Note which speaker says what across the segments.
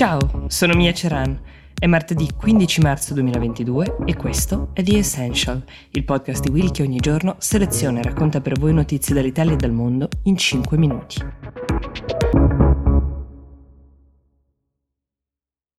Speaker 1: Ciao, sono Mia Ceran. È martedì 15 marzo 2022 e questo è The Essential, il podcast di Will che ogni giorno seleziona e racconta per voi notizie dall'Italia e dal mondo in 5 minuti.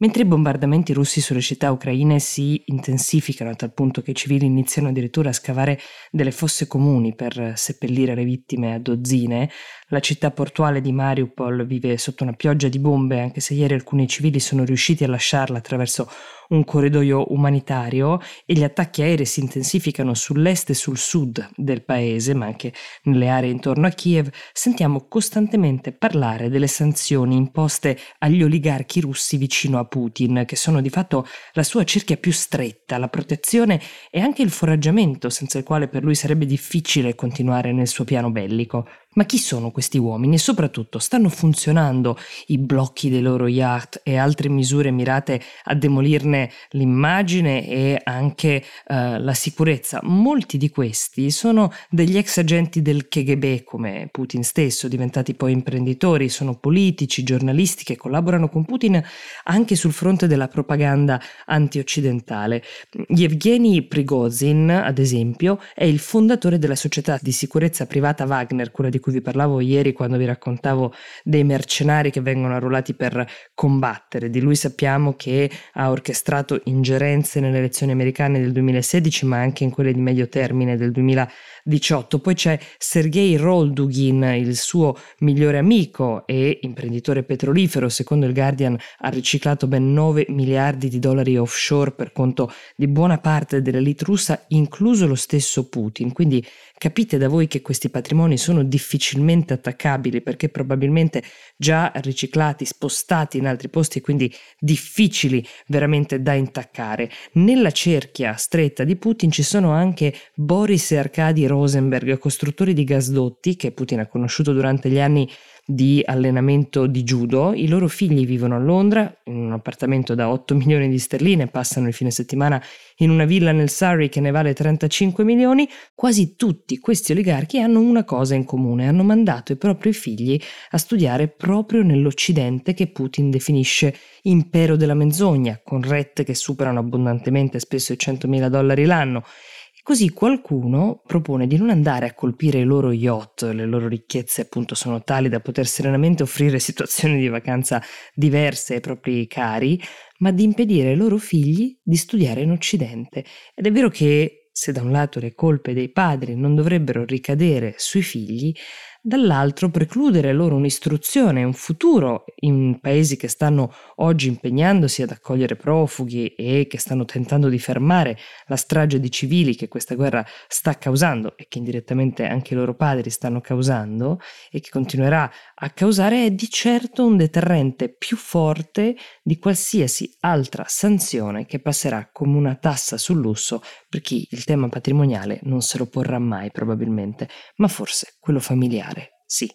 Speaker 1: Mentre i bombardamenti russi sulle città ucraine si intensificano a tal punto che i civili iniziano addirittura a scavare delle fosse comuni per seppellire le vittime a dozzine, la città portuale di Mariupol vive sotto una pioggia di bombe, anche se ieri alcuni civili sono riusciti a lasciarla attraverso un corridoio umanitario e gli attacchi aerei si intensificano sull'est e sul sud del paese, ma anche nelle aree intorno a Kiev, sentiamo costantemente parlare delle sanzioni imposte agli oligarchi russi vicino a Putin, che sono di fatto la sua cerchia più stretta, la protezione e anche il foraggiamento senza il quale per lui sarebbe difficile continuare nel suo piano bellico. Ma chi sono questi uomini e soprattutto stanno funzionando i blocchi dei loro yacht e altre misure mirate a demolirne l'immagine e anche uh, la sicurezza? Molti di questi sono degli ex agenti del KGB come Putin stesso, diventati poi imprenditori, sono politici, giornalisti che collaborano con Putin anche sul fronte della propaganda antioccidentale. Yevgeny Prigozhin, ad esempio, è il fondatore della società di sicurezza privata Wagner, quella di cui vi parlavo ieri quando vi raccontavo dei mercenari che vengono arruolati per combattere. Di lui sappiamo che ha orchestrato ingerenze nelle elezioni americane del 2016, ma anche in quelle di medio termine del 2018. Poi c'è Sergei Roldugin, il suo migliore amico e imprenditore petrolifero, secondo il Guardian ha riciclato ben 9 miliardi di dollari offshore per conto di buona parte dell'elite russa, incluso lo stesso Putin. Quindi capite da voi che questi patrimoni sono difficilmente attaccabili perché probabilmente già riciclati, spostati in altri posti e quindi difficili veramente da intaccare. Nella cerchia stretta di Putin ci sono anche Boris e Arkady Rosenberg, costruttori di gasdotti che Putin ha conosciuto durante gli anni di allenamento di judo. I loro figli vivono a Londra in un appartamento da 8 milioni di sterline, passano il fine settimana in una villa nel Surrey che ne vale 35 milioni. Quasi tutti questi oligarchi hanno una cosa in comune, hanno mandato i propri figli a studiare proprio nell'Occidente che Putin definisce impero della menzogna, con rette che superano abbondantemente spesso i 100.000 dollari l'anno Così qualcuno propone di non andare a colpire i loro yacht, le loro ricchezze appunto sono tali da poter serenamente offrire situazioni di vacanza diverse ai propri cari, ma di impedire ai loro figli di studiare in Occidente. Ed è vero che se da un lato le colpe dei padri non dovrebbero ricadere sui figli, dall'altro precludere loro un'istruzione, un futuro in paesi che stanno oggi impegnandosi ad accogliere profughi e che stanno tentando di fermare la strage di civili che questa guerra sta causando e che indirettamente anche i loro padri stanno causando e che continuerà a causare è di certo un deterrente più forte di qualsiasi altra sanzione che passerà come una tassa sul lusso per chi il tema patrimoniale non se lo porrà mai probabilmente, ma forse quello familiare sì.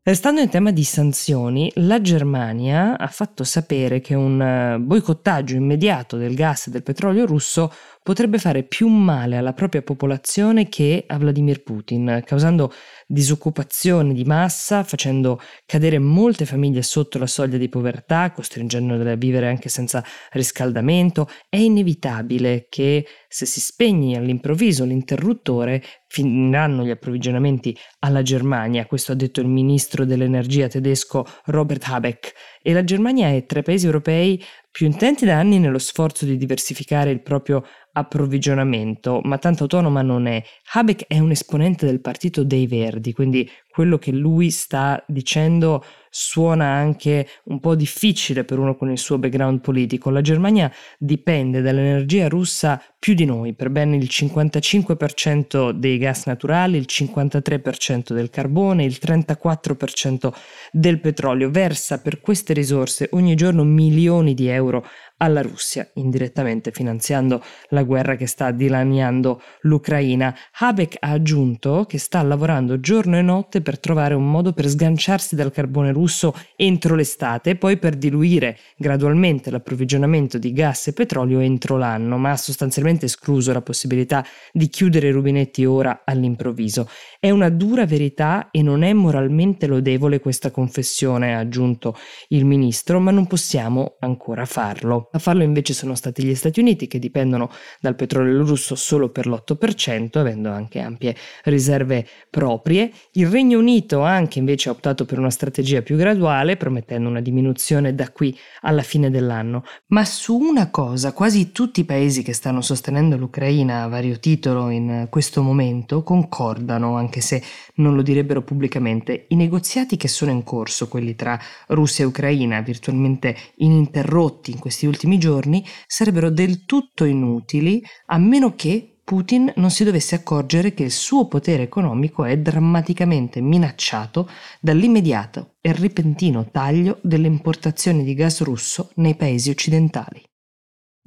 Speaker 1: Restando in tema di sanzioni, la Germania ha fatto sapere che un eh, boicottaggio immediato del gas e del petrolio russo potrebbe fare più male alla propria popolazione che a Vladimir Putin, causando disoccupazione di massa, facendo cadere molte famiglie sotto la soglia di povertà, costringendole a vivere anche senza riscaldamento. È inevitabile che se si spegne all'improvviso l'interruttore finiranno gli approvvigionamenti alla Germania, questo ha detto il ministro dell'energia tedesco Robert Habeck, e la Germania è tra i paesi europei più intenti da anni nello sforzo di diversificare il proprio approvvigionamento, ma tanto autonoma non è. Habeck è un esponente del partito dei Verdi, quindi quello che lui sta dicendo suona anche un po' difficile per uno con il suo background politico. La Germania dipende dall'energia russa più di noi, per ben il 55% dei gas naturali, il 53% del carbone, il 34% del petrolio. Versa per queste risorse ogni giorno milioni di euro alla Russia, indirettamente finanziando la guerra che sta dilaniando l'Ucraina. Habeck ha aggiunto che sta lavorando giorno e notte per trovare un modo per sganciarsi dal carbone russo entro l'estate e poi per diluire gradualmente l'approvvigionamento di gas e petrolio entro l'anno, ma ha sostanzialmente escluso la possibilità di chiudere i rubinetti ora all'improvviso. È una dura verità e non è moralmente lodevole questa confessione, ha aggiunto il ministro, ma non possiamo ancora farlo. A farlo invece sono stati gli Stati Uniti che dipendono dal petrolio russo solo per l'8%, avendo anche ampie riserve proprie. Il Regno Unito anche invece ha optato per una strategia più graduale, promettendo una diminuzione da qui alla fine dell'anno. Ma su una cosa quasi tutti i paesi che stanno sostenendo l'Ucraina a vario titolo in questo momento concordano, anche se non lo direbbero pubblicamente. I negoziati che sono in corso, quelli tra Russia e Ucraina, virtualmente ininterrotti in questi ultimi giorni, sarebbero del tutto inutili a meno che Putin non si dovesse accorgere che il suo potere economico è drammaticamente minacciato dall'immediato e repentino taglio delle importazioni di gas russo nei paesi occidentali.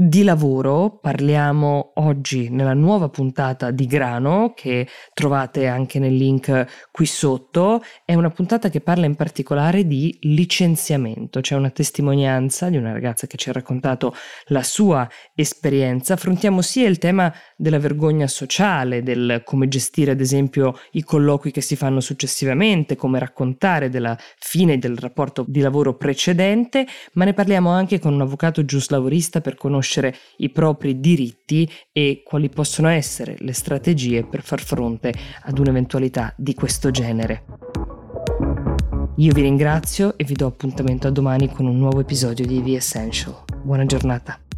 Speaker 1: Di lavoro parliamo oggi nella nuova puntata di Grano che trovate anche nel link qui sotto. È una puntata che parla in particolare di licenziamento. C'è una testimonianza di una ragazza che ci ha raccontato la sua esperienza. Affrontiamo sia il tema della vergogna sociale, del come gestire ad esempio i colloqui che si fanno successivamente, come raccontare della fine del rapporto di lavoro precedente, ma ne parliamo anche con un avvocato giuslavorista per conoscere conoscere i propri diritti e quali possono essere le strategie per far fronte ad un'eventualità di questo genere. Io vi ringrazio e vi do appuntamento a domani con un nuovo episodio di The Essential. Buona giornata.